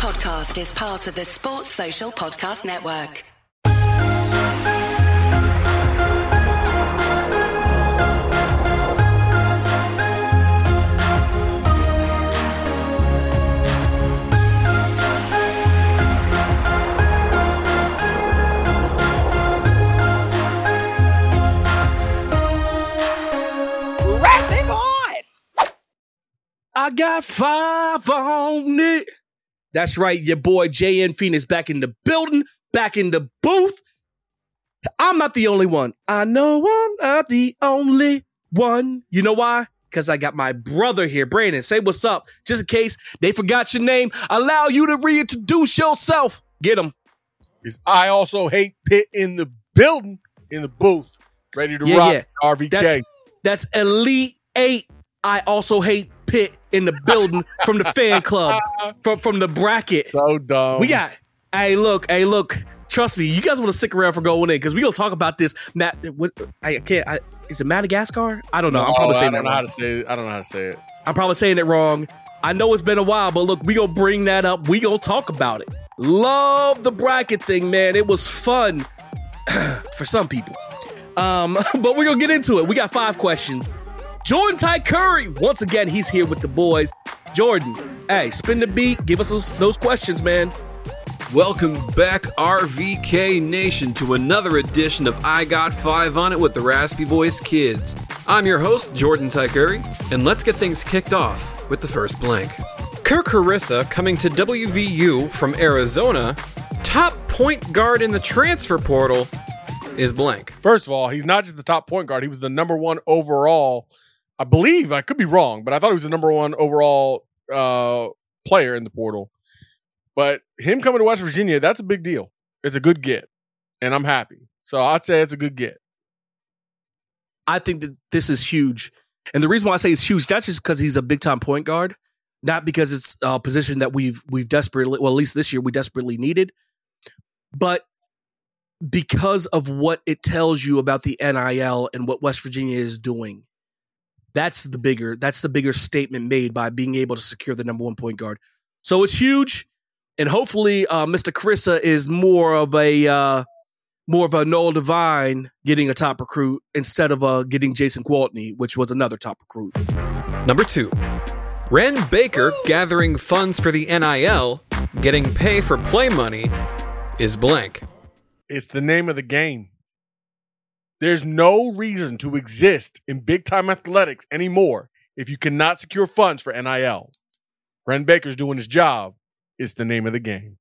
podcast is part of the Sports Social Podcast Network. Rapping eyes. I got five on it. That's right, your boy JN Phoenix back in the building, back in the booth. I'm not the only one. I know I'm not the only one. You know why? Because I got my brother here. Brandon, say what's up. Just in case they forgot your name, allow you to reintroduce yourself. Get him. Is I also hate Pitt in the building, in the booth, ready to Yeah, rock yeah. RVK. That's that's Elite Eight. I also hate Pitt in the building from the fan club, from from the bracket. so dumb. We got. Hey, look. Hey, look. Trust me. You guys want to stick around for going in because we gonna talk about this. Matt, what, I can't. I, is it Madagascar? I don't know. I'm probably saying I don't know how to say it. I don't know how to say it. I'm probably saying it wrong. I know it's been a while, but look, we gonna bring that up. We gonna talk about it. Love the bracket thing, man. It was fun for some people. Um, but we're gonna get into it. We got five questions. Jordan Ty Curry, once again, he's here with the boys. Jordan, hey, spin the beat. Give us those, those questions, man. Welcome back, RVK Nation, to another edition of I Got Five on It with the Raspy Voice Kids. I'm your host, Jordan Tykuri, and let's get things kicked off with the first blank. Kerr Kriisa coming to WVU from Arizona, top point guard in the transfer portal, is blank. First of all, he's not just the top point guard. He was the number one overall. I believe I could be wrong, but I thought he was the number one overall uh, player in the portal. But him coming to West Virginia, that's a big deal. It's a good get, and I'm happy. So I'd say it's a good get. I think that this is huge. And the reason why I say it's huge, that's just because he's a big time point guard, not because it's a position that we've we've desperately well, at least this year we desperately needed, but because of what it tells you about the NIL and what West Virginia is doing. That's the bigger that's the bigger statement made by being able to secure the number one point guard. So it's huge, and hopefully, uh, Mr. Kriisa is more of a uh, more of a Noel Devine getting a top recruit instead of uh, getting Jason Gwaltney, which was another top recruit. Number two, Wren Baker gathering funds for the NIL, getting pay for play money, is blank. It's the name of the game. There's no reason to exist in big time athletics anymore if you cannot secure funds for NIL. Wren Baker's doing his job. It's the name of the game.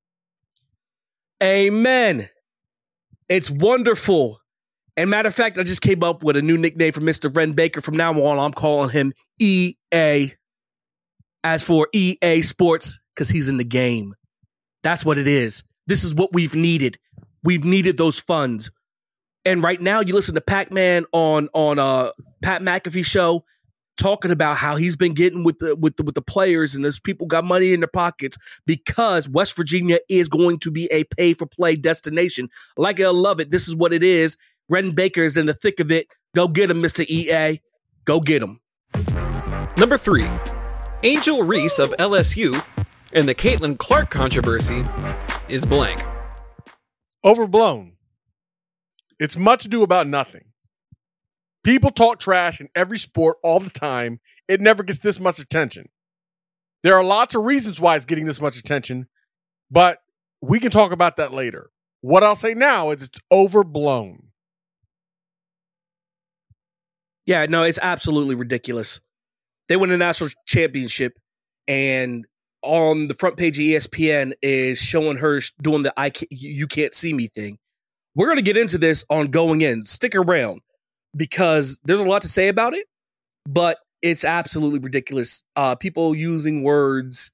Amen. It's wonderful. And matter of fact, I just came up with a new nickname for Mr. Wren Baker. From now on, I'm calling him EA. As for EA Sports, because he's in the game. That's what it is. This is what we've needed. We've needed those funds. And right now, you listen to Pac Man on on uh Pat McAfee show talking about how he's been getting with the with the with the players and those people got money in their pockets because West Virginia is going to be a pay for play destination. Like I love it, this is what it is. Wren Baker is in the thick of it. Go get him, Mr. EA. Go get him. Number three, Angel Reese of LSU and the Caitlin Clark controversy is blank. Overblown. It's much ado about nothing. People talk trash in every sport all the time. It never gets this much attention. There are lots of reasons why it's getting this much attention, but we can talk about that later. What I'll say now is it's overblown. Yeah, no, it's absolutely ridiculous. They win a national championship, and on the front page of ESPN is showing her doing the "I can't, you can't see me" thing. We're gonna get into this on going in. Stick around because there's a lot to say about it, but it's absolutely ridiculous. Uh, people using words,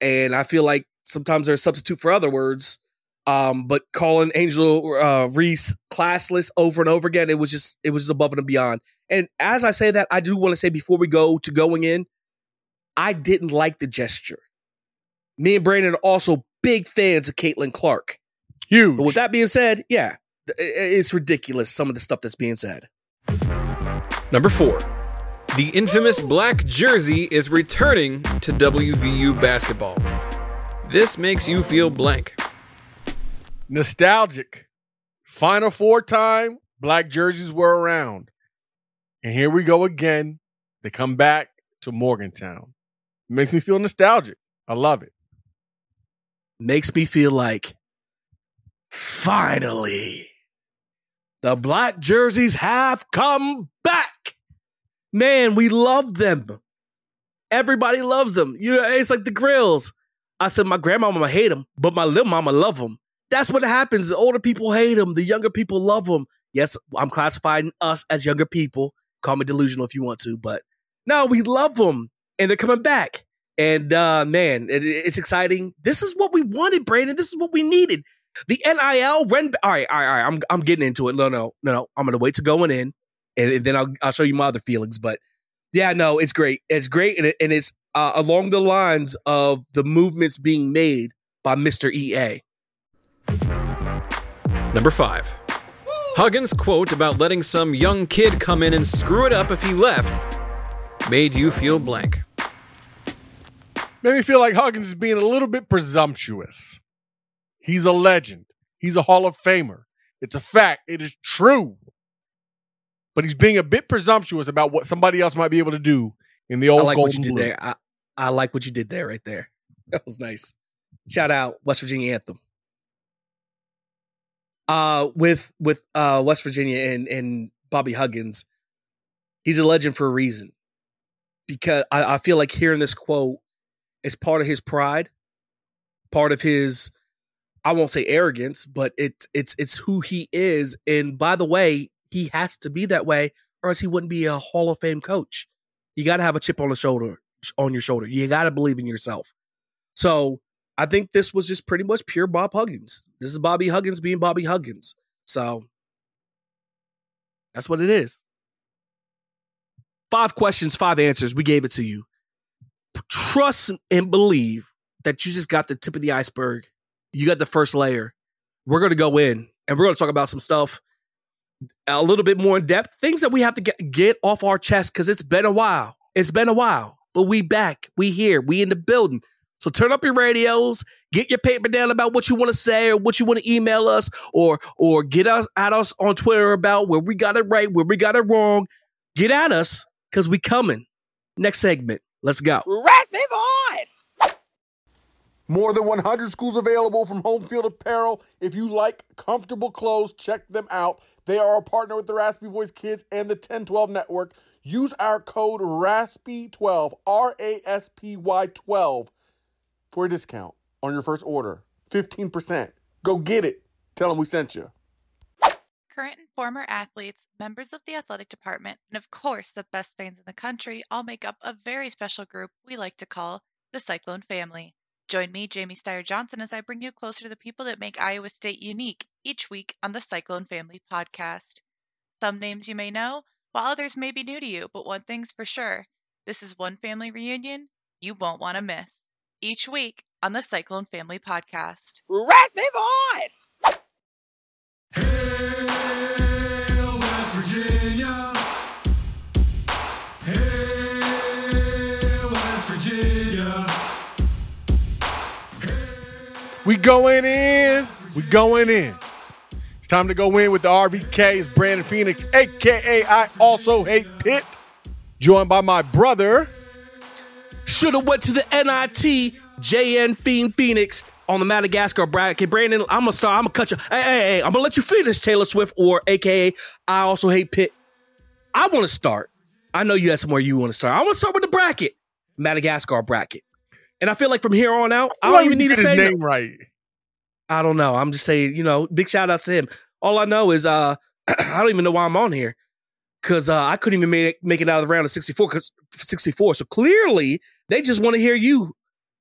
and I feel like sometimes they're a substitute for other words. Um, but calling Angel uh, Reese classless over and over again, it was just it was just above and beyond. And as I say that, I do want to say before we go to going in, I didn't like the gesture. Me and Brandon are also big fans of Caitlin Clark. Huge. But with that being said, yeah, it's ridiculous some of the stuff that's being said. Number four, the infamous black jersey is returning to WVU basketball. This makes you feel blank. Nostalgic. Final four time, black jerseys were around. And here we go again. They come back to Morgantown. makes me feel nostalgic. I love it. Makes me feel like finally the black jerseys have come back. Man, we love them. Everybody loves them. You know, it's like the grills. I said my grandmama hate them, but my little mama love them. That's what happens. The older people hate them. The younger people love them. Yes, I'm classifying us as younger people. Call me delusional if you want to, but no, we love them, and they're coming back. And uh, man, it, it's exciting. This is what we wanted, Brandon. This is what we needed. The NIL Wren. All right, all right, all right. I'm I'm getting into it. No, no, no, no. I'm gonna wait to going in, and, and then I'll I'll show you my other feelings. But yeah, no, it's great. It's great, and, it, and it's uh, along the lines of the movements being made by Mr. EA. Number five. Huggins' quote about letting some young kid come in and screw it up if he left made you feel blank. Made me feel like Huggins is being a little bit presumptuous. He's a legend. He's a Hall of Famer. It's a fact. It is true. But he's being a bit presumptuous about what somebody else might be able to do in the old I like golden what you did blue. there. I, I like what you did there right there. That was nice. Shout out West Virginia anthem. Uh with with uh West Virginia and and Bobby Huggins, he's a legend for a reason. Because I, I feel like hearing this quote is part of his pride, part of his I won't say arrogance, but it's it's it's who he is. And by the way, he has to be that way, or else he wouldn't be a Hall of Fame coach. You got to have a chip on the shoulder, on your shoulder. You got to believe in yourself. So I think this was just pretty much pure Bob Huggins. This is Bobby Huggins being Bobby Huggins. So that's what it is. Five questions, five answers. We gave it to you. Trust and believe that you just got the tip of the iceberg. You got the first layer. We're going to go in and we're going to talk about some stuff a little bit more in depth, things that we have to get, get off our chest because it's been a while. It's been a while, but we back. We here. We in the building. So turn up your radios, get your paper down about what you want to say or what you want to email us or or get us at us on Twitter about where we got it right, where we got it wrong. Get at us because we coming. Next segment. Let's go. Raspy voice! More than 100 schools available from Home Field Apparel. If you like comfortable clothes, check them out. They are a partner with the Raspy Voice Kids and the 1012 Network. Use our code RASPY12, R A S P Y 12, for a discount on your first order. 15%. Go get it. Tell them we sent you. Current and former athletes, members of the athletic department, and of course the best fans in the country all make up a very special group we like to call the Cyclone family. Join me, Jamie Steyer Johnson, as I bring you closer to the people that make Iowa State unique each week on the Cyclone Family podcast. Some names you may know, while others may be new to you, but one thing's for sure this is one family reunion you won't want to miss. Each week on the Cyclone Family podcast. Raspy voice! We going in. We going in. It's time to go in with the RVK. It's Brandon Phoenix, aka I also hate Pitt. Joined by my brother. Should have went to the NIT JN Fiend Phoenix on the Madagascar bracket. Brandon, I'm gonna start. I'm gonna cut you. Hey, hey, hey, I'm gonna let you finish Taylor Swift or AKA I also hate Pitt. I want to start. I know you had somewhere you want to start. I want to start with the bracket, Madagascar bracket. And I feel like from here on out, I don't even need to say no. name right. I don't know. I'm just saying, you know, big shout out to him. All I know is uh I don't even know why I'm on here. Cause uh, I couldn't even make, make it out of the round of 64 cause 64. So clearly they just want to hear you.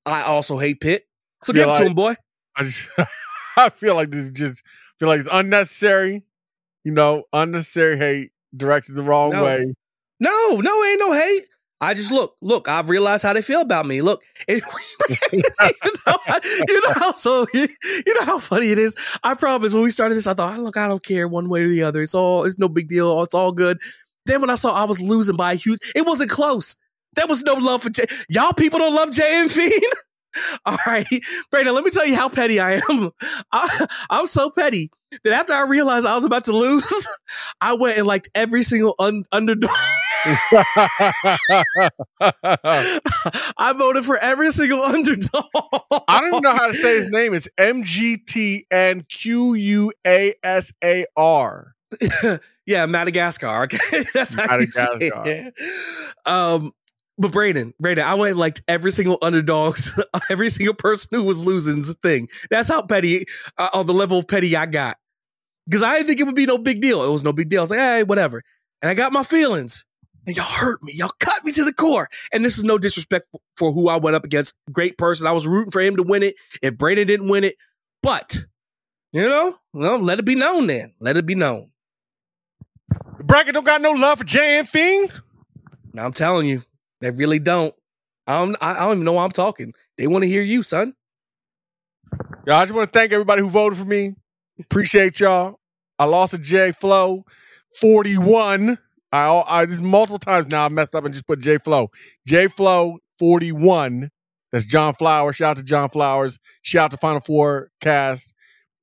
I also hate Pitt. So give it to him, boy. I just I feel like this is just feel like it's unnecessary. You know, unnecessary hate directed the wrong No. way. No, no, ain't no hate. I just look, look. I've realized how they feel about me. Look, it, you know, you know how so you, know how funny it is. I promise. When we started this, I thought, look, I don't care one way or the other. It's all, it's no big deal. It's all good. Then when I saw I was losing by a huge, it wasn't close. There was no love for J. Y'all people don't love Jay and Fiend. All right, Brandon, let me tell you how petty I am. I, I'm so petty that after I realized I was about to lose, I went and liked every single un- underdog. I voted for every single underdog. I don't even know how to say his name. It's M G T N Q U A S A R. yeah, Madagascar. Okay, that's how you say Madagascar. it. Um, but Brandon, Brandon, I went and liked every single underdogs, every single person who was losing's thing. That's how petty, uh, on the level of petty I got. Because I didn't think it would be no big deal. It was no big deal. I was like, hey, whatever. And I got my feelings. And y'all hurt me. Y'all cut me to the core. And this is no disrespect for, for who I went up against. Great person. I was rooting for him to win it. If Brandon didn't win it, but you know, well, let it be known then. Let it be known. Bracket don't got no love for Jan Thing. Now I'm telling you, they really don't. I don't. I don't even know why I'm talking. They want to hear you, son. Yo, I just want to thank everybody who voted for me. Appreciate y'all. I lost to J Flow, 41. I, I this multiple times now I messed up and just put J Flow. J Flow 41. That's John Flowers. Shout out to John Flowers. Shout out to Final Four cast.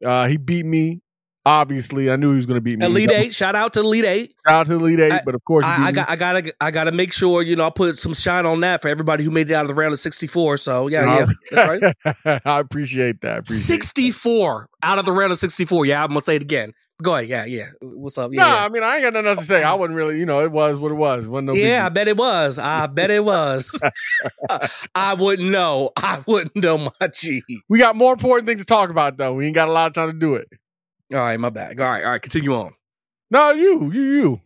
Uh, he beat me. Obviously, I knew he was going to beat me. Elite Eight. Shout out to Elite Eight. Shout out to Elite Eight, I- but of course, I, I got. I gotta. I gotta make sure. You know, I put some shine on that for everybody who made it out of the round of 64. So yeah, yeah, that's right. I appreciate that. 64 out of the round of 64. Yeah, I'm gonna say it again. Go ahead. Yeah, yeah. What's up? Yeah, Nah, yeah. I mean, I ain't got nothing else to say. I wasn't really, you know, it was what it was. Wasn't no big Yeah, I bet it was. I bet it was. I wouldn't know. I wouldn't know, my G. We got more important things to talk about, though. We ain't got a lot of time to do it. All right, my bad. All right, all right. Continue on. No, you, you, you.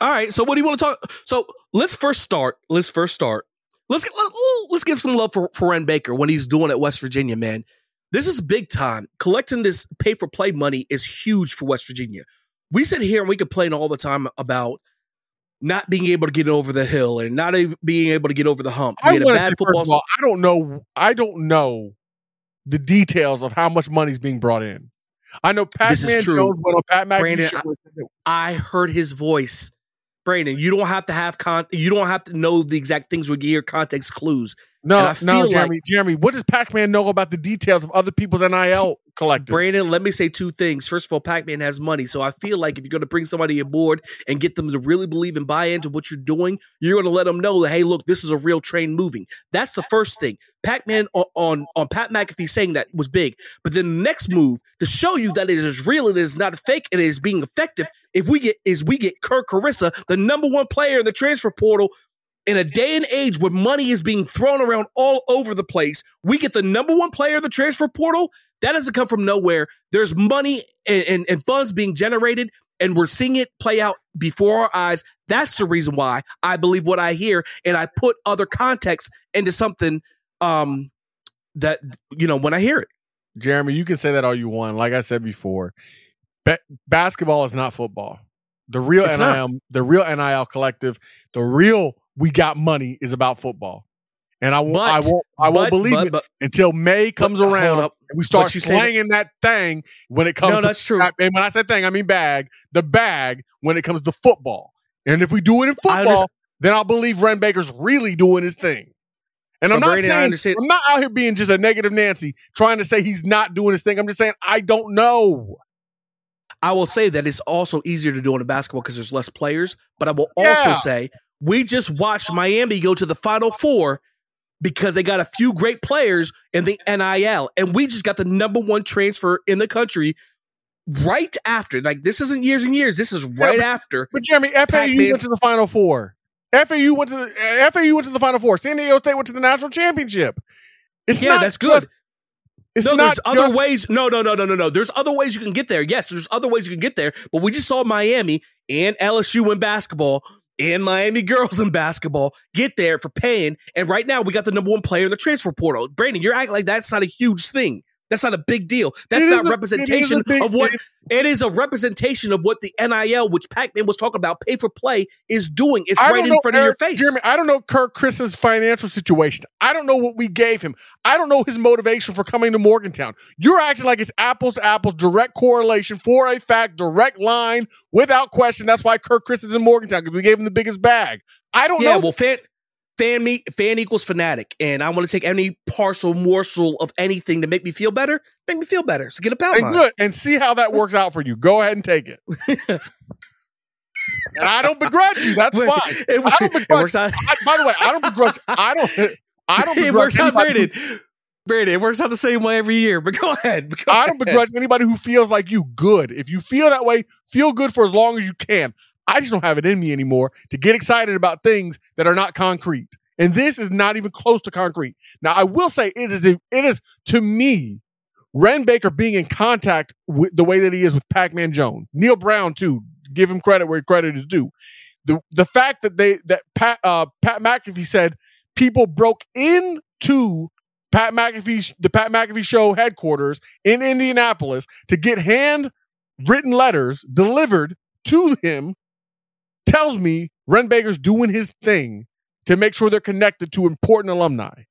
All right. So what do you want to talk? So let's first start. Let's first start. Let's get, let, let's give some love for for Wren Baker when he's doing at West Virginia, man. This is big time. Collecting this pay for play money is huge for West Virginia. We sit here and we complain all the time about not being able to get over the hill and not even being able to get over the hump. I had a want to say first football. of all, I don't know. I don't know the details of how much money's being brought in. I know Pat This is true. Jones went on Pat McAfee Brandon, I- and said that- I heard his voice. Brandon, you don't have to have con. You don't have to know the exact things we hear context clues. No, no, feel like- Jeremy, Jeremy. What does Pac Man know about the details of other people's NIL collectors? Brandon, let me say two things. First of all, Pac Man has money. So I feel like if you're going to bring somebody aboard and get them to really believe and buy into what you're doing, you're going to let them know that, hey, look, this is a real train moving. That's the first thing. Pac Man on, on, on Pat McAfee saying that was big. But then the next move to show you that it is real, and it is not fake, and it is being effective, if we get is we get Kerr Kriisa, the number one player in the transfer portal, in a day and age where money is being thrown around all over the place, we get the number one player in the transfer portal. That doesn't come from nowhere. There's money and, and, and funds being generated, and we're seeing it play out before our eyes. That's the reason why I believe what I hear, and I put other context into something um, that you know when I hear it. Jeremy, you can say that all you want. Like I said before, ba- basketball is not football. The real It's NIL, not. the real NIL collective, the real we got money is about football. And I won't, But- I won't, I won't but- believe but- it until May comes around and we start say that- slanging that, thing when it comes. No, to, that's true. And when I say thing, I mean bag. The bag when it comes to football. And if we do it in football, then I'll believe Wren Baker's really doing his thing. And I'm But not saying I'm not out here being just a negative Nancy trying to say he's not doing his thing. I'm just saying I don't know. I will say that it's also easier to do in a basketball because there's less players. But I will also Yeah. say we just watched Miami go to the Final Four because they got a few great players in the NIL, and we just got the number one transfer in the country right after. Like this isn't years and years. This is right after. But Jeremy, FAU Pac-Man's- went to the Final Four. FAU went to the uh, FAU went to the Final Four. San Diego State went to the national championship. It's Yeah, not that's good. just- it's no, not there's other just- ways. No, no, no, no, no, no. There's other ways you can get there. Yes, there's other ways you can get there. But we just saw Miami and LSU in basketball and Miami girls in basketball get there for paying. And right now we got the number one player in the transfer portal. Brandon, you're acting like that's not a huge thing. That's not a big deal. That's not a- representation it is a of what it- it is a representation of what the NIL, which Pac-Man was talking about, pay for play, is doing. It's right in front of your face. Jeremy, I don't know Kirk Chris's financial situation. I don't know what we gave him. I don't know his motivation for coming to Morgantown. You're acting like it's apples to apples, direct correlation for a fact, direct line, without question. That's why Kirk Chris is in Morgantown because we gave him the biggest bag. I don't yeah, know. well, fan, fan me fan equals fanatic, and I want to take any partial morsel of anything to make me feel better. Make me feel better. So get a pound and mine. good and see how that works out for you. Go ahead and take it. and I don't begrudge you. That's Wait, fine. It, I don't it begrudge. works out. I, by the way, I don't begrudge. I don't. I don't. it Begrudge works out, anybody who- Brandon. Brandon, it works out the same way every year. But go ahead. Go I don't ahead. begrudge anybody who feels like you good. If you feel that way, feel good for as long as you can. I just don't have it in me anymore to get excited about things that are not concrete. And this is not even close to concrete. Now, I will say it is it is to me, Wren Baker being in contact with the way that he is with Pac-Man Jones, Neal Brown too. Give him credit where credit is due. The the fact that they that Pat uh, Pat McAfee said people broke into Pat McAfee, the Pat McAfee show headquarters in Indianapolis to get hand written letters delivered to him tells me Wren Baker's doing his thing to make sure they're connected to important alumni.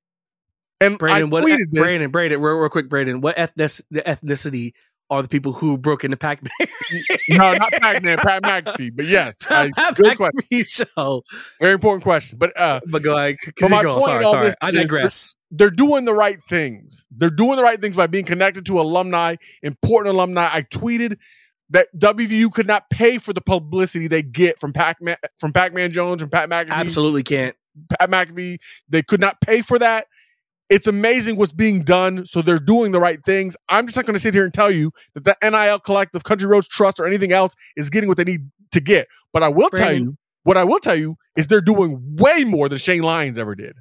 And Brandon, I what tweeted this. Brandon, Brandon, real, real quick, Brandon, what ethnic, the ethnicity are the people who broke into Pac-Man? no, not Pac-Man, Pat McAfee, but yes, I- good question. Show. Very important question. But uh, But go ahead. But my Sorry, sorry. I digress. they're doing the right things. They're doing the right things by being connected to alumni, important alumni. I tweeted that WVU could not pay for the publicity they get from Pac-Man, from Pac-Man Jones, from Pat McAfee. Absolutely can't. Pat McAfee. They could not pay for that. It's amazing what's being done. So they're doing the right things. I'm just not going to sit here and tell you that the NIL Collective, Country Roads Trust, or anything else is getting what they need to get. But I will tell you, what I will tell you is they're doing way more than Shane Lyons ever did.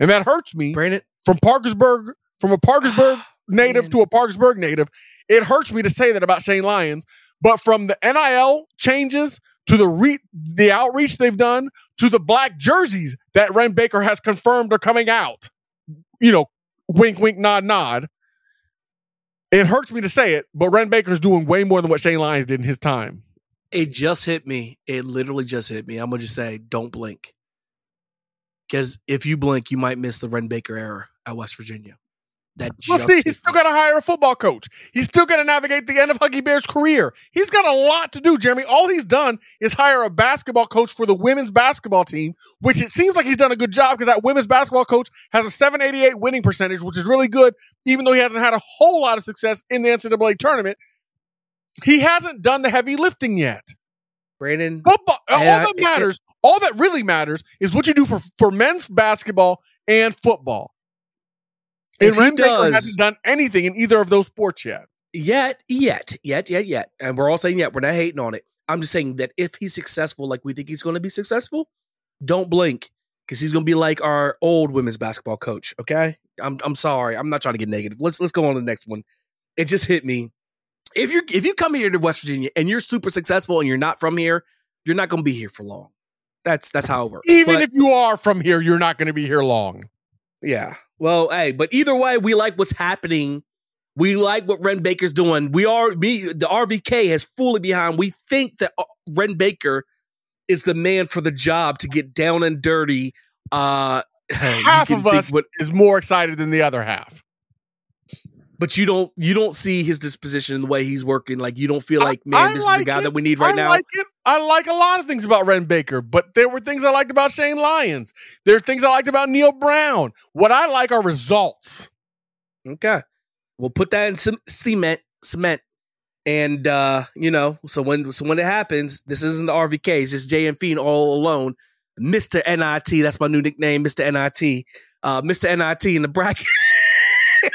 And that hurts me Brandon, from Parkersburg, from a Parkersburg native Man. to a Parkersburg native. It hurts me to say that about Shane Lyons, but from the NIL changes to the re- the outreach they've done to the black jerseys that Wren Baker has confirmed are coming out. You know, wink, wink, nod, nod. It hurts me to say it, but Wren Baker's doing way more than what Shane Lyons did in his time. it just hit me. It literally just hit me. I'm going to just say, don't blink. Because if you blink, you might miss the Wren Baker era at West Virginia. That Well, see, he's still got to hire a football coach. He's still got to navigate the end of Huggy Bear's career. He's got a lot to do, Jeremy. All he's done is hire a basketball coach for the women's basketball team, which it seems like he's done a good job because that women's basketball coach has a 788 winning percentage, which is really good, even though he hasn't had a whole lot of success in the NCAA tournament. He hasn't done the heavy lifting yet. Brandon, Football, all that it- matters, all that really matters is what you do for, for men's basketball and football. And If he Wren Baker does- hasn't done anything in either of those sports yet. yet, yet, yet, yet, yet, and we're all saying yet, we're not hating on it. I'm just saying that if he's successful, like we think he's going to be successful, don't blink because he's going to be like our old women's basketball coach. Okay, I'm I'm sorry, I'm not trying to get negative. Let's let's go on to the next one. It just hit me. If you if you come here to West Virginia and you're super successful and you're not from here, you're not going to be here for long. That's that's how it works. Even But- if you are from here, you're not going to be here long. Yeah. Well, hey, but either way, we like what's happening. We like what Wren Baker's doing. We are me. The RVK has fully behind. We think that uh, Wren Baker is the man for the job to get down and dirty. Uh, Half of us what- is more excited than the other half. But you don't. You don't see his disposition and the way he's working. Like you don't feel like, man, I this is the guy it. that we need right I now. like. I like a lot of things about Wren Baker, but there were things I liked about Shane Lyons. There are things I liked about Neal Brown. What I like are results. Okay. We'll put that in some cement, cement. And uh, you know, so when so when it happens, this isn't the RVK, it's just Jay and Fiend all alone. Mr. NIT, that's my new nickname, Mr. NIT. Uh, Mr. NIT in the bracket.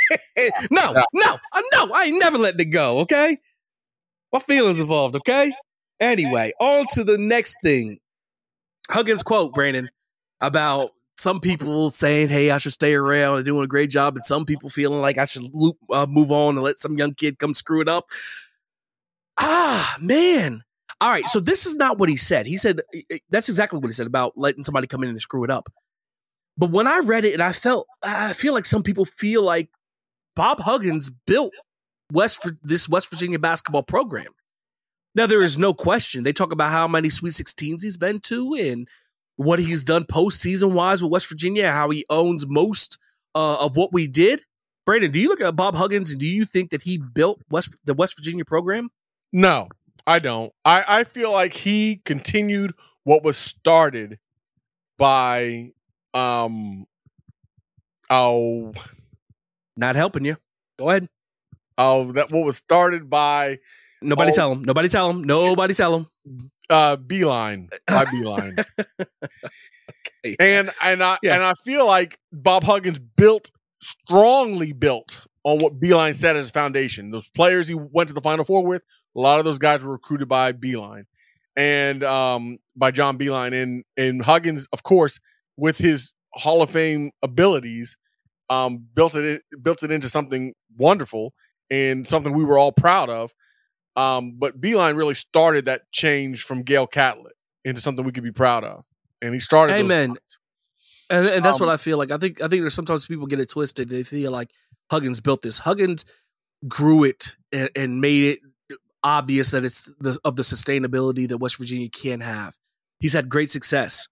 no, no, uh, no, I ain't never letting it go, okay? My feelings involved, okay? Anyway, on to the next thing. Huggins quote, Brandon, about some people saying, "Hey, I should stay around and doing a great job," and some people feeling like I should loop, uh, move on and let some young kid come screw it up. Ah, man. All right, so this is not what he said. He said that's exactly what he said about letting somebody come in and screw it up. But when I read it, and I felt, I feel like some people feel like Bob Huggins built West this West Virginia basketball program. Now there is no question. They talk about how many Sweet 16s he's been to and what he's done postseason wise with West Virginia, how he owns most uh, of what we did. Brandon, do you look at Bob Huggins and do you think that he built West the West Virginia program? No, I don't. I, I feel like he continued what was started by um oh Not helping you. Go ahead. oh that what was started by Nobody Oh. tell him. Nobody tell him. Nobody tell him. uh Beilein by Beilein. Okay. And and I Yeah. and I feel like Bob Huggins built strongly built on what Beilein set as a foundation. Those players he went to the Final Four with, a lot of those guys were recruited by Beilein and um, by John Beilein. And and Huggins, of course, with his Hall of Fame abilities, um, built it built it into something wonderful and something we were all proud of. Um, but Beilein really started that change from Gale Catlett into something we could be proud of. And he started. Amen. And, and that's Um, what I feel like. I think I think there's sometimes people get it twisted. They feel like Huggins built this. Huggins grew it and, and made it obvious that it's the, of the sustainability that West Virginia can have. He's had great success.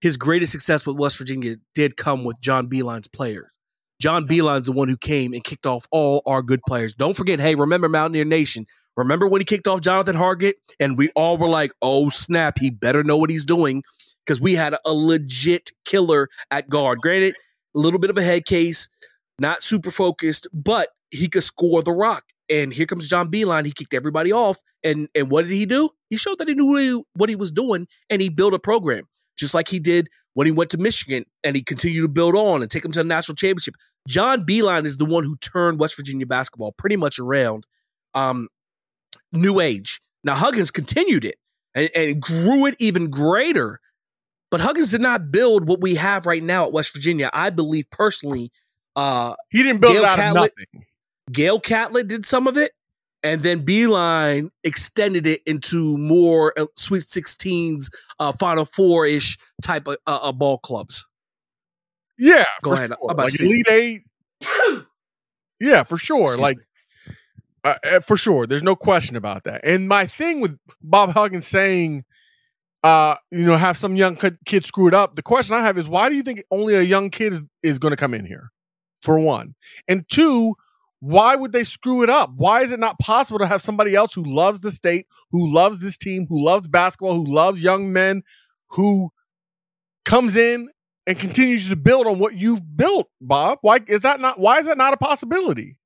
His greatest success with West Virginia did come with John Beilein's players. John Beilein's the one who came and kicked off all our good players. Don't forget, hey, remember Mountaineer Nation. Remember when he kicked off Jonathan Hargett and we all were like, oh snap, he better know what he's doing because we had a legit killer at guard. Granted, a little bit of a head case, not super focused, but he could score the rock. And here comes John Beilein. He kicked everybody off. And and what did he do? He showed that he knew what he, what he was doing and he built a program, just like he did when he went to Michigan and he continued to build on and take them to the national championship. John Beilein is the one who turned West Virginia basketball pretty much around. Um, new age. Now Huggins continued it and, and grew it even greater. But Huggins did not build what we have right now at West Virginia. I believe personally, uh, He didn't build Gale it out Catlett- of nothing. Gale Catlett did some of it, and then Beilein extended it into more uh, Sweet 16s, uh, Final Four ish type of uh, uh, ball clubs. Yeah, Go ahead. sure. About Like Elite Eight. Yeah, for sure. Excuse like uh, uh, for sure. There's no question about that. And my thing with Bob Huggins saying, uh, you know, have some young kid, kid screw it up. The question I have is, why do you think only a young kid is, is going to come in here? For one, and two, why would they screw it up? Why is it not possible to have somebody else who loves the state, who loves this team, who loves basketball, who loves young men, who comes in and continues to build on what you've built, Bob? Why is that not? Why is that not a possibility?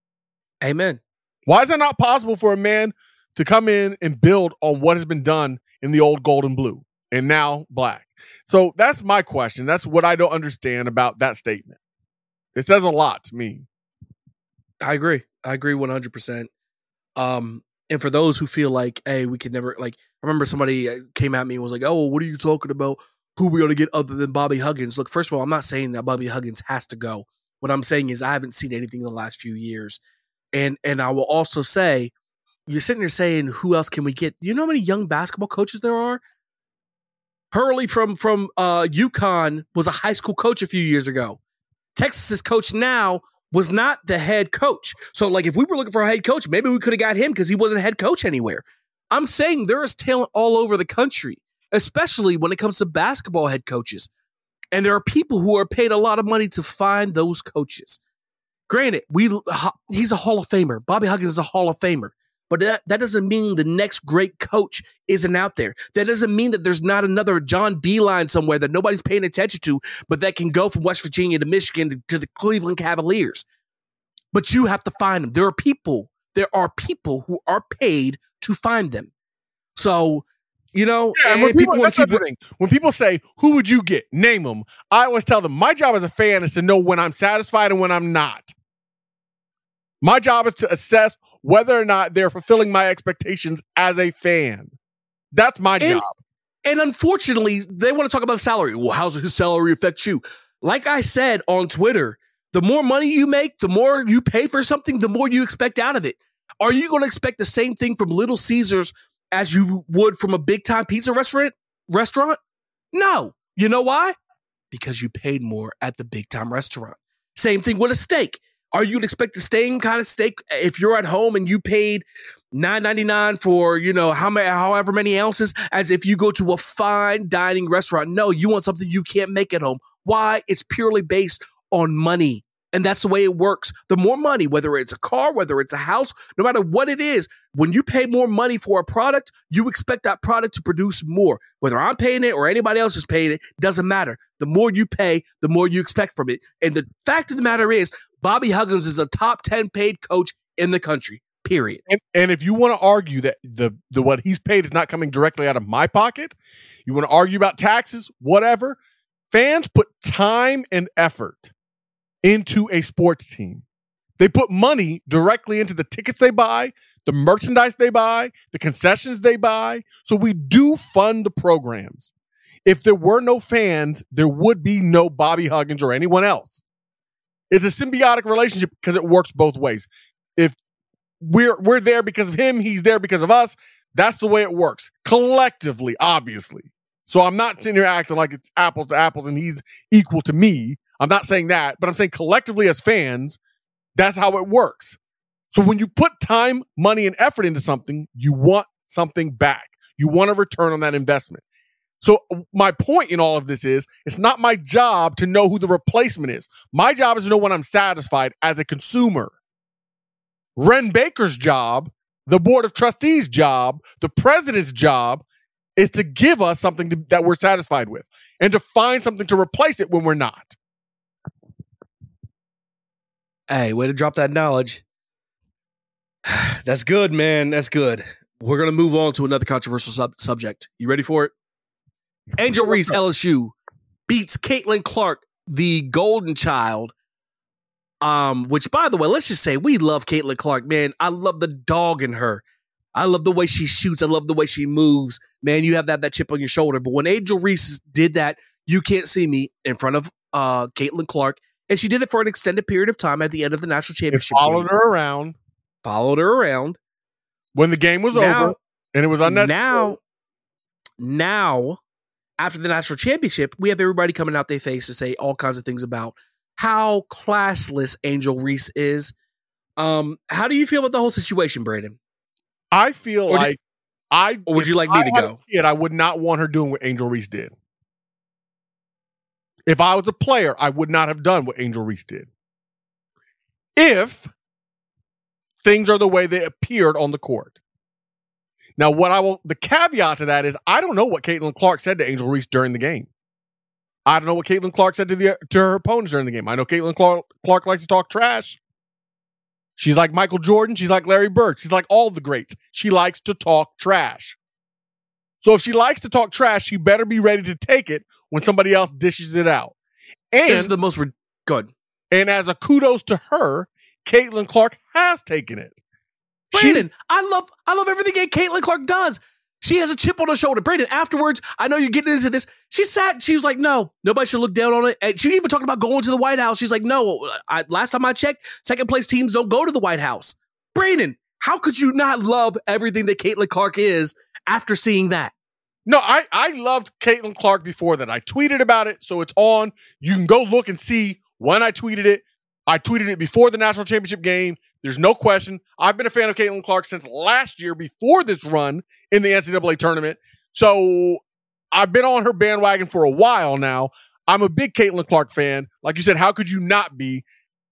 Amen. Why is it not possible for a man to come in and build on what has been done in the old gold and blue and now black? So that's my question. That's what I don't understand about that statement. It says a lot to me. I agree. I agree 100%. Um, and for those who feel like, hey, we could never, like, I remember somebody uh, came at me and was like, oh, what are you talking about? Who we going to get other than Bobby Huggins? Look, first of all, I'm not saying that Bobby Huggins has to go. What I'm saying is I haven't seen anything in the last few years. And and I will also say, you're sitting there saying, who else can we get? Do you know how many young basketball coaches there are? Hurley from from uh UConn was a high school coach a few years ago. Texas's coach now was not the head coach. So, like, if we were looking for a head coach, maybe we could have got him because he wasn't a head coach anywhere. I'm saying there is talent all over the country, especially when it comes to basketball head coaches. And there are people who are paid a lot of money to find those coaches. Granted, we he's a Hall of Famer. Bobby Huggins is a Hall of Famer. But that, that doesn't mean the next great coach isn't out there. That doesn't mean that there's not another John Beilein somewhere that nobody's paying attention to, but that can go from West Virginia to Michigan to, to the Cleveland Cavaliers. But you have to find them. There are people, there are people who are paid to find them. So, you know, Yeah, and when people, wanna that's thing. When people say, "Who would you get?" Name them. I always tell them, my job as a fan is to know when I'm satisfied and when I'm not. My job is to assess whether or not they're fulfilling my expectations as a fan. That's my And- job. And unfortunately, they want to talk about salary. Well, how's his salary affect you? Like I said on Twitter, the more money you make, the more you pay for something, the more you expect out of it. Are you going to expect the same thing from Little Caesars as you would from a big time pizza restaurant? Restaurant? No. You know why? Because you paid more at the big time restaurant. Same thing with a steak. Are you expect the same kind of steak if you're at home and you paid nine ninety nine for you know how many however many ounces as if you go to a fine dining restaurant? No, you want something you can't make at home. Why? It's purely based on money. And that's the way it works. The more money, whether it's a car, whether it's a house, no matter what it is, when you pay more money for a product, you expect that product to produce more. Whether I'm paying it or anybody else is paying it, doesn't matter. The more you pay, the more you expect from it. And the fact of the matter is, Bobby Huggins is a top 10 paid coach in the country. Period. And, and if you want to argue that the, the what he's paid is not coming directly out of my pocket, you want to argue about taxes, whatever. Fans put time and effort into a sports team. They put money directly into the tickets they buy, the merchandise they buy, the concessions they buy. So we do fund the programs. If there were no fans, there would be no Bobby Huggins or anyone else. It's a symbiotic relationship because it works both ways. If we're we're there because of him, he's there because of us. That's the way it works. Collectively, obviously. So I'm not sitting here acting like it's apples to apples and he's equal to me. I'm not saying that, but I'm saying collectively as fans, that's how it works. So when you put time, money, and effort into something, you want something back. You want a return on that investment. So my point in all of this is it's not my job to know who the replacement is. My job is to know when I'm satisfied as a consumer. Wren Baker's job, the board of trustees' job, the president's job is to give us something to, that we're satisfied with and to find something to replace it when we're not. Hey, way to drop that knowledge. That's good, man. That's good. We're going to move on to another controversial sub- subject. You ready for it? Angel Reese, LSU, beats Caitlin Clark, the golden child. Um, which by the way, let's just say we love Caitlin Clark, man. I love the dog in her. I love the way she shoots. I love the way she moves. Man, you have that that chip on your shoulder. But when Angel Reese did that, you can't see me in front of uh Caitlin Clark and she did it for an extended period of time at the end of the national It championship. followed game. her around Followed her around. when the game was Now- over and it was unnecessary. Now, now, after the national championship, we have everybody coming out their face to say all kinds of things about how classless Angel Reese is. Um, how do you feel about the whole situation, Brandon? I feel Or like I or would you like me I to go? Kid, I would not want her doing what Angel Reese did. If I was a player, I would not have done what Angel Reese did. If things are the way they appeared on the court. Now, what I will the caveat to that is I don't know what Caitlin Clark said to Angel Reese during the game. I don't know what Caitlin Clark said to the to her opponents during the game. I know Caitlin Clark, Clark likes to talk trash. She's like Michael Jordan. She's like Larry Bird. She's like all the greats. She likes to talk trash. So if she likes to talk trash, she better be ready to take it when somebody else dishes it out. And this is the most re- good. and as a kudos to her, Caitlin Clark has taken it. She's- Brandon, I love I love everything that Caitlin Clark does. She has a chip on her shoulder. Brandon, afterwards, I know you're getting into this. She sat, she was like, no, nobody should look down on it. And she even talked about going to the White House. She's like, no, I, last time I checked, second place teams don't go to the White House. Brandon, how could you not love everything that Caitlin Clark is after seeing that? No, I, I loved Caitlin Clark before that. I tweeted about it, so it's on. You can go look and see when I tweeted it. I tweeted it before the national championship game. There's no question. I've been a fan of Caitlin Clark since last year before this run in the NCAA tournament. So I've been on her bandwagon for a while now. I'm a big Caitlin Clark fan. Like you said, how could you not be?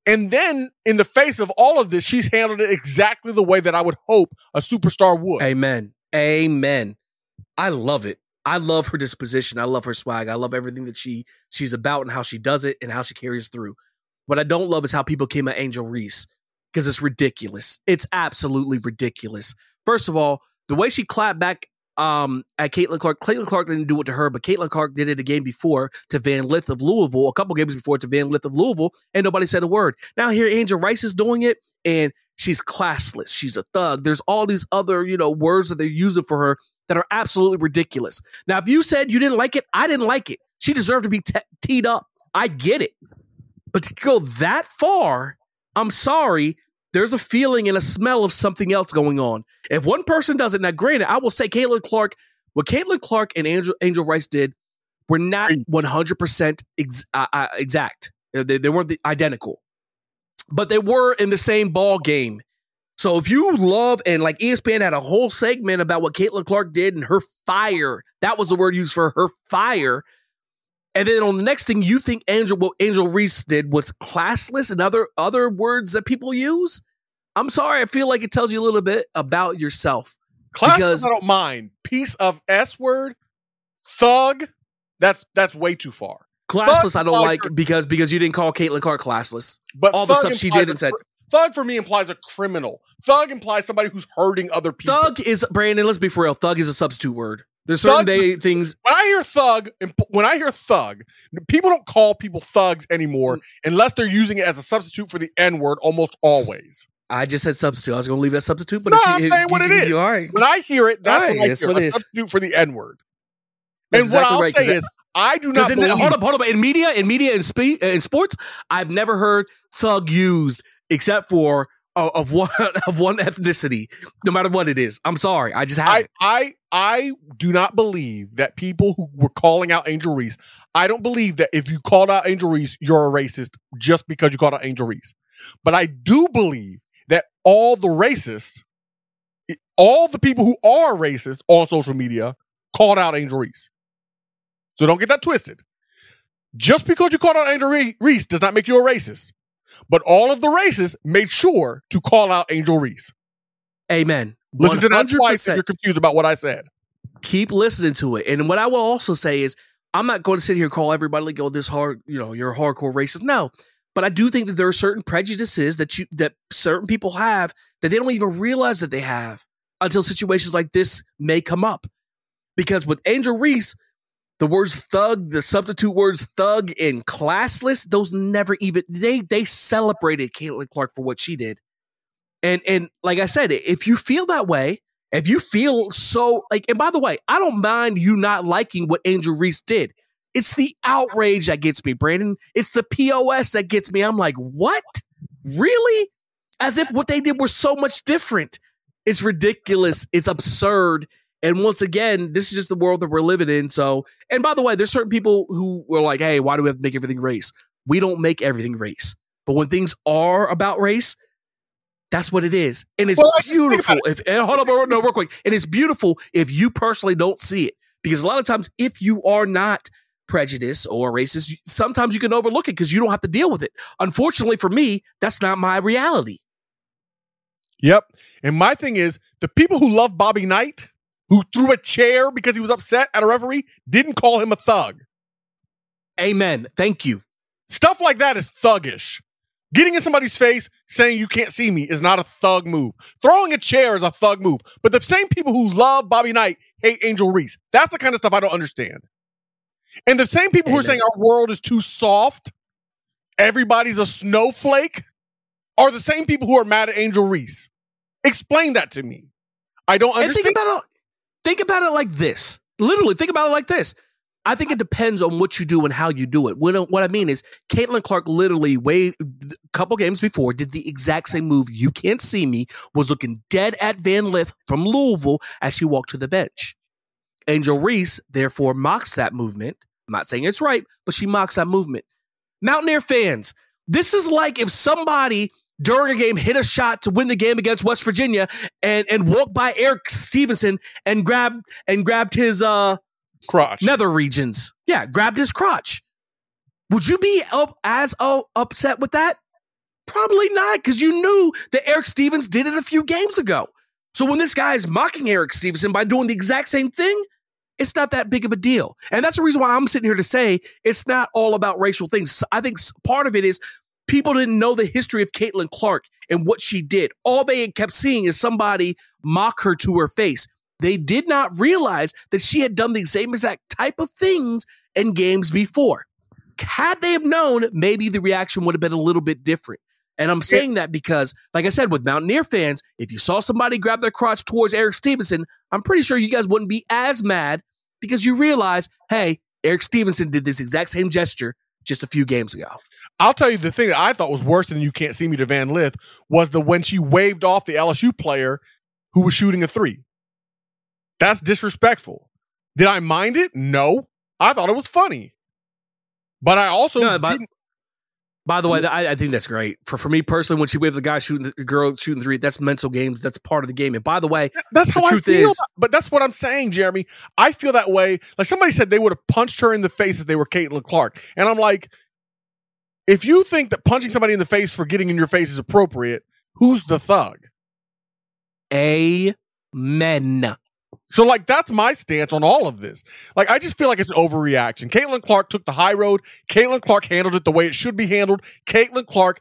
And then in the face of all of this, she's handled it exactly the way that I would hope a superstar would. Amen. Amen. I love it. I love her disposition. I love her swag. I love everything that she she's about and how she does it and how she carries through. What I don't love is how people came at Angel Reese because it's ridiculous. It's absolutely ridiculous. First of all, the way she clapped back um, at Caitlin Clark, Caitlin Clark didn't do it to her, but Caitlin Clark did it a game before to Van Lith of Louisville, a couple games before to Van Lith of Louisville, and nobody said a word. Now here Angel Reese is doing it, and she's classless. She's a thug. There's all these other, you know, words that they're using for her that are absolutely ridiculous. Now, if you said you didn't like it, I didn't like it. She deserved to be te- teed up. I get it. But to go that far, I'm sorry. There's a feeling and a smell of something else going on. If one person does it, now granted, I will say Caitlin Clark, what Caitlin Clark and Angel, Angel Reese did were not 100% ex- uh, uh, exact. They, they weren't the, identical, but they were in the same ball game. So if you love and like ESPN had a whole segment about what Caitlin Clark did and her fire, that was the word used for her fire. And then on the next thing, you think Angel what Angel Reese did was classless and other other words that people use. I'm sorry, I feel like it tells you a little bit about yourself. Classless, Because- I don't mind. Piece of S word, thug. That's that's way too far. Classless, I don't Thug- like because because you didn't call Caitlin Clark classless. But All the stuff she did and said. Thug for me implies a criminal. Thug implies somebody who's hurting other people. Thug is Brandon. Let's be for real. Thug is a substitute word. There's certain Thug- day things. When I hear thug, when I hear thug, people don't call people thugs anymore Mm. unless they're using it as a substitute for the N word almost always. I just said substitute. I was going to leave it as substitute, but No, if you, I'm saying you- what it you- is. you- all right. When I hear it, that's right, what I hear. what a it is. substitute for the N word. And what exactly I'll right, say is, I do not in, believe. hold up, hold up. In media, in media, in, spe- in sports, I've never heard thug used except for uh, of one of one ethnicity, no matter what it is. I'm sorry, I just haven't. I I do not believe that people who were calling out Angel Reese. I don't believe that if you called out Angel Reese, you're a racist just because you called out Angel Reese. But I do believe that all the racists, all the people who are racist on social media, called out Angel Reese. So don't get that twisted. Just because you called out Angel Reese does not make you a racist. But all of the racists made sure to call out Angel Reese. Amen. Listen to that twice if you're confused about what I said. keep listening to it. And what I will also say is, I'm not going to sit here and call everybody like, "Oh, this hard, you know, you're a hardcore racist." No, but I do think that there are certain prejudices that you that certain people have that they don't even realize that they have until situations like this may come up. Because with Angel Reese, the words thug, the substitute words thug and classless, those never even they they celebrated Caitlin Clark for what she did. And and like I said, if you feel that way, if you feel so like, and by the way, I don't mind you not liking what Angel Reese did. It's the outrage that gets me, Brandon. It's the POS that gets me. I'm like, what? Really? As if what they did was so much different. It's ridiculous. It's absurd. And once again, this is just the world that we're living in. So, and by the way, there's certain people who were like, hey, why do we have to make everything race? We don't make everything race. But when things are about race, that's what it is. And it's Well, like, just think beautiful. about If and hold on, no, real quick. And it's beautiful if you personally don't see it. Because a lot of times, if you are not prejudiced or racist, sometimes you can overlook it because you don't have to deal with it. Unfortunately for me, that's not my reality. Yep. And my thing is the people who love Bobby Knight, who threw a chair because he was upset at a referee, didn't call him a thug. Amen. Thank you. Stuff like that is thuggish. Getting in somebody's face saying you can't see me is not a thug move. Throwing a chair is a thug move. But the same people who love Bobby Knight hate Angel Reese. That's the kind of stuff I don't understand. And the same people who are saying our world is too soft, everybody's a snowflake, are the same people who are mad at Angel Reese. Explain that to me. I don't And understand. think about. Think about it like this. Literally, think about it like this. I think it depends on what you do and how you do it. What, what I mean is, Caitlin Clark literally, way a couple games before, did the exact same move. You can't see me. Was looking dead at Van Lith from Louisville as she walked to the bench. Angel Reese therefore mocks that movement. I'm not saying it's right, but she mocks that movement. Mountaineer fans, this is like if somebody during a game hit a shot to win the game against West Virginia and and walked by Eric Stevenson and grabbed and grabbed his uh crotch. nether regions. Yeah, grabbed his crotch. Would you be up as uh, upset with that? Probably not, because you knew that Eric Stevens did it a few games ago. So when this guy is mocking Eric Stevenson by doing the exact same thing, it's not that big of a deal. And that's the reason why I'm sitting here to say it's not all about racial things. I think part of it is people didn't know the history of Caitlin Clark and what she did. All they had kept seeing is somebody mock her to her face. They did not realize that she had done the same exact type of things in games before. Had they have known, maybe the reaction would have been a little bit different. And I'm saying that because, like I said, with Mountaineer fans, if you saw somebody grab their crotch towards Eric Stevenson, I'm pretty sure you guys wouldn't be as mad because you realize, hey, Eric Stevenson did this exact same gesture just a few games ago. I'll tell you the thing that I thought was worse than you can't see me to Van Lith was the when she waved off the LSU player who was shooting a three. That's disrespectful. Did I mind it? No. I thought it was funny. But I also No, but- didn't By the way, I, I think that's great. For for me personally, when she waved the guy shooting the girl shooting three, that's mental games. That's part of the game. And by the way, That's The how I truth feel. is- but that's what I'm saying, Jeremy. I feel that way. Like somebody said they would have punched her in the face if they were Caitlin Clark. And I'm like, if you think that punching somebody in the face for getting in your face is appropriate, who's the thug? amen. So, like, that's my stance on all of this. Like, I just feel like it's an overreaction. Caitlin Clark took the high road. Caitlin Clark handled it the way it should be handled. Caitlin Clark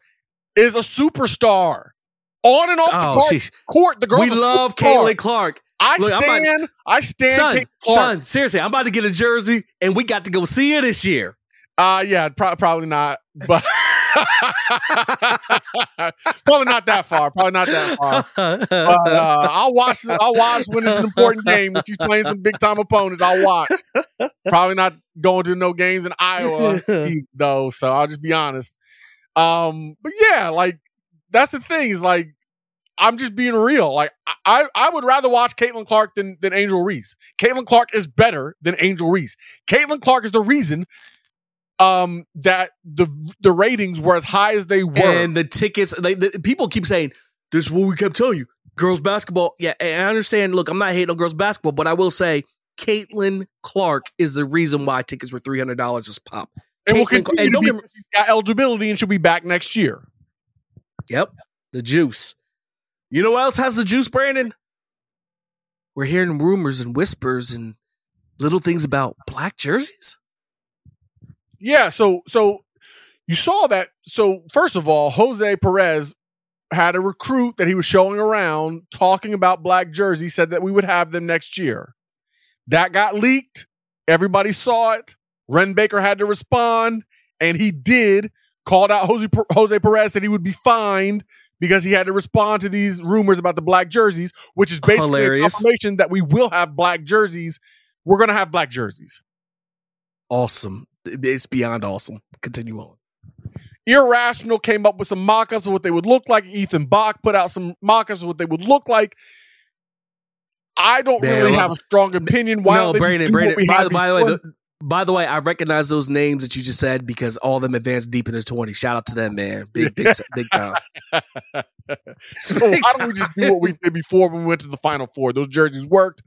is a superstar. On and off the Oh, court, she's court the girl. we love Caitlin Clark. I Look, stand. I stand. Son, Caitlin Clark. son, seriously, I'm about to get a jersey, and we got to go see her this year. Uh yeah, pro- probably not, but probably not that far. Probably not that far. But uh, I'll watch. I'll watch when it's an important game. When she's playing some big time opponents, I'll watch. Probably not going to no games in Iowa though. So I'll just be honest. Um, but yeah, like that's the thing is like I'm just being real. Like I, I would rather watch Caitlin Clark than than Angel Reese. Caitlin Clark is better than Angel Reese. Caitlin Clark is the reason um that the the ratings were as high as they were. and the tickets, they, the, people keep saying, "This is what we kept telling you." Girls basketball, yeah, and I understand. Look, I'm not hating on girls basketball, but I will say, Caitlin Clark is the reason why tickets were three hundred dollars just pop. and will Caitlin Clark- continue and to be, get she's got eligibility and she'll be back next year. Yep, the juice. You know what else has the juice, Brandon? We're hearing rumors and whispers and little things about black jerseys. Yeah, so so you saw that. So first of all, Jose Perez had a recruit that he was showing around talking about black jersey, said that we would have them next year. That got leaked. Everybody saw it. Wren Baker had to respond, and he did. Called out Jose, Jose Perez that he would be fined because he had to respond to these rumors about the black jerseys, which is basically Hilarious. confirmation that we will have black jerseys. We're gonna have black jerseys. Awesome. It's beyond awesome. Continue on. Irrational came up with some mock-ups of what they would look like. Ethan Bach put out some mock-ups of what they would look like. I don't Man, really have a strong opinion. Why no, Brandon, Brandon. By, the- by the way, the, by the way, I recognize those names that you just said because all of them advanced deep into the 20. Shout out to them, man. Big, big, big time. so why don't we just do what we did before when we went to the Final Four? Those jerseys worked.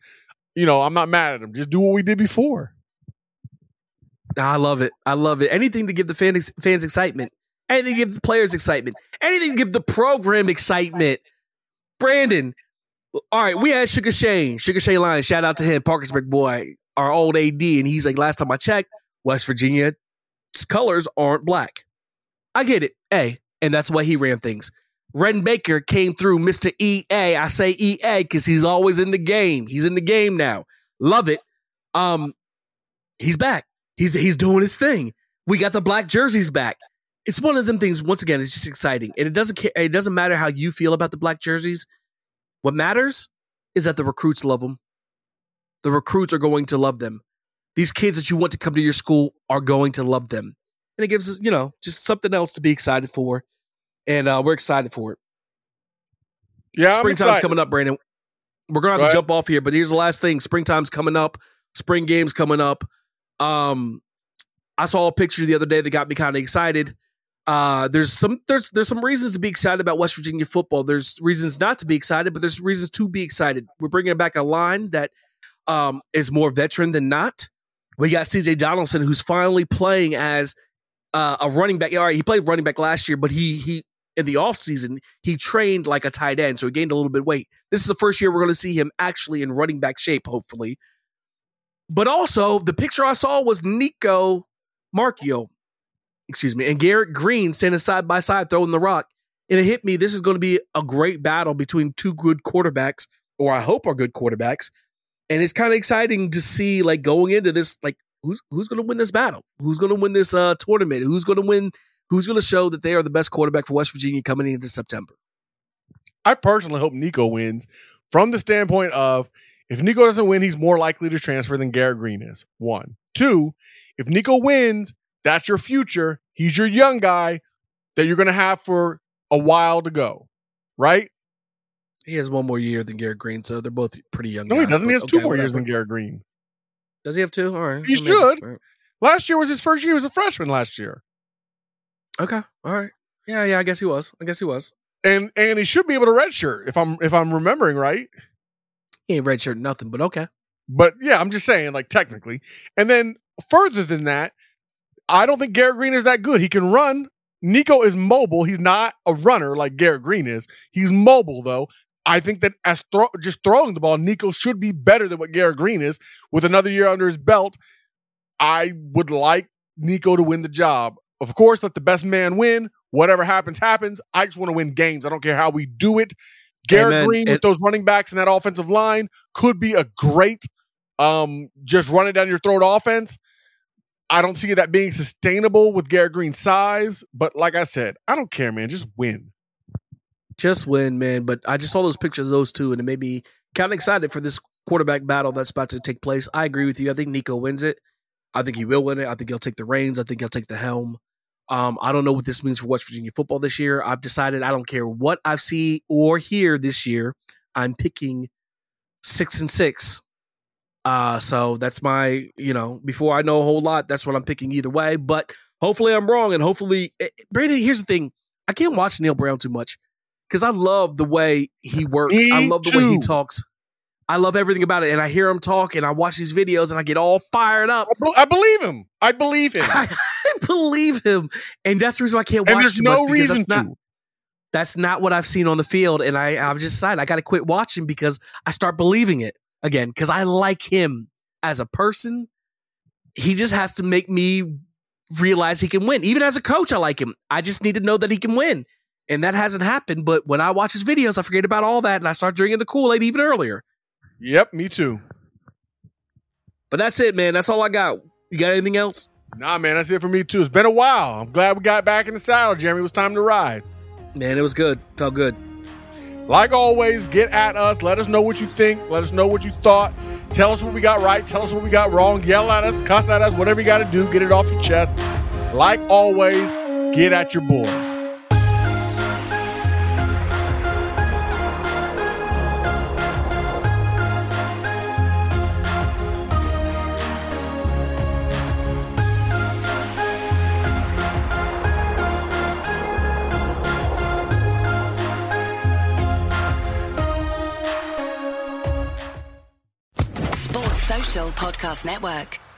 You know, I'm not mad at them. Just do what we did before. I love it. I love it. Anything to give the fans fans excitement. Anything to give the players excitement. Anything to give the program excitement. Brandon. All right, we had Sugar Shane. Sugar Shane Lyons. Shout out to him, Parkersburg boy, our old AD. And he's like, last time I checked, West Virginia's colors aren't black. I get it. A. And that's why he ran things. Wren Baker came through Mr. EA. I say EA because he's always in the game. He's in the game now. Love it. Um, he's back. He's he's doing his thing. We got the black jerseys back. It's one of them things. Once again, it's just exciting, and it doesn't care. It doesn't matter how you feel about the black jerseys. What matters is that the recruits love them. The recruits are going to love them. These kids that you want to come to your school are going to love them, and it gives us, you know, just something else to be excited for. And uh, we're excited for it. Yeah, Springtime's coming up, Brandon. We're gonna have Go to ahead. jump off here, but here's the last thing. Springtime's coming up. Spring games coming up. Um, I saw a picture the other day that got me kind of excited. Uh, there's some there's there's some reasons to be excited about West Virginia football. There's reasons not to be excited, but there's reasons to be excited. We're bringing back a line that um, is more veteran than not. We got CJ Donaldson, who's finally playing as uh, a running back. All right, he played running back last year, but he he in the offseason, he trained like a tight end, so he gained a little bit weight. This is the first year we're going to see him actually in running back shape, hopefully. But also, the picture I saw was Nico Marchiol, excuse me, and Garrett Green standing side by side throwing the rock. And it hit me. This is going to be a great battle between two good quarterbacks, or I hope are good quarterbacks. And it's kind of exciting to see, like, going into this, like, who's who's going to win this battle? Who's going to win this uh, tournament? Who's going to win? Who's going to show that they are the best quarterback for West Virginia coming into September? I personally hope Nico wins from the standpoint of if Nico doesn't win, he's more likely to transfer than Garrett Green is. One. Two, if Nico wins, that's your future. He's your young guy that you're going to have for a while to go, right? He has one more year than Garrett Green, so they're both pretty young. No, he guys, doesn't. He has two okay, more years than Garrett Green. Does he have two? All right. He maybe. should. All right. Last year was his first year. He was a freshman last year. Okay, all right. Yeah, yeah. I guess he was. I guess he was. And and he should be able to redshirt if I'm if I'm remembering right. He ain't redshirt nothing, but okay. But yeah, I'm just saying, like technically. And then further than that, I don't think Garrett Green is that good. He can run. Nico is mobile. He's not a runner like Garrett Green is. He's mobile though. I think that as throw, just throwing the ball, Nico should be better than what Garrett Green is. With another year under his belt, I would like Nico to win the job. Of course, let the best man win. Whatever happens, happens. I just want to win games. I don't care how we do it. Garrett. Green with It- those running backs and that offensive line could be a great, um, just running down your throat offense. I don't see that being sustainable with Garrett Green's size. But like I said, I don't care, man. Just win. Just win, man. But I just saw those pictures of those two, and it made me kind of excited for this quarterback battle that's about to take place. I agree with you. I think Nico wins it. I think he will win it. I think he'll take the reins. I think he'll take the helm. Um, I don't know what this means for West Virginia football this year. I've decided I don't care what I see or hear this year. I'm picking six and six. Uh, so that's my, you know, before I know a whole lot, that's what I'm picking either way. But hopefully I'm wrong. And hopefully, eh, Brandon, here's the thing I can't watch Neal Brown too much because I love the way he works. Me I love the way he talks. I love everything about it. And I hear him talk and I watch these videos and I get all fired up. I believe him. I believe him. Believe him. And that's the reason why I can't watch and there's too no reason that's not to. that's not what I've seen on the field. And I, I've just decided I got to quit watching because I start believing it again because I like him as a person. He just has to make me realize he can win. Even as a coach, I like him. I just need to know that he can win. And that hasn't happened. But when I watch his videos, I forget about all that and I start drinking the Kool Aid even earlier. Yep, me too. But that's it, man. That's all I got. You got anything else? Nah, man, that's it for me too. It's been a while. I'm glad we got back in the saddle, Jeremy. It was time to ride. Man, it was good. Felt good. Like always, get at us. Let us know what you think. Let us know what you thought. Tell us what we got right. Tell us what we got wrong. Yell at us, cuss at us, whatever you got to do. Get it off your chest. Like always, get at your boys. Podcast Network.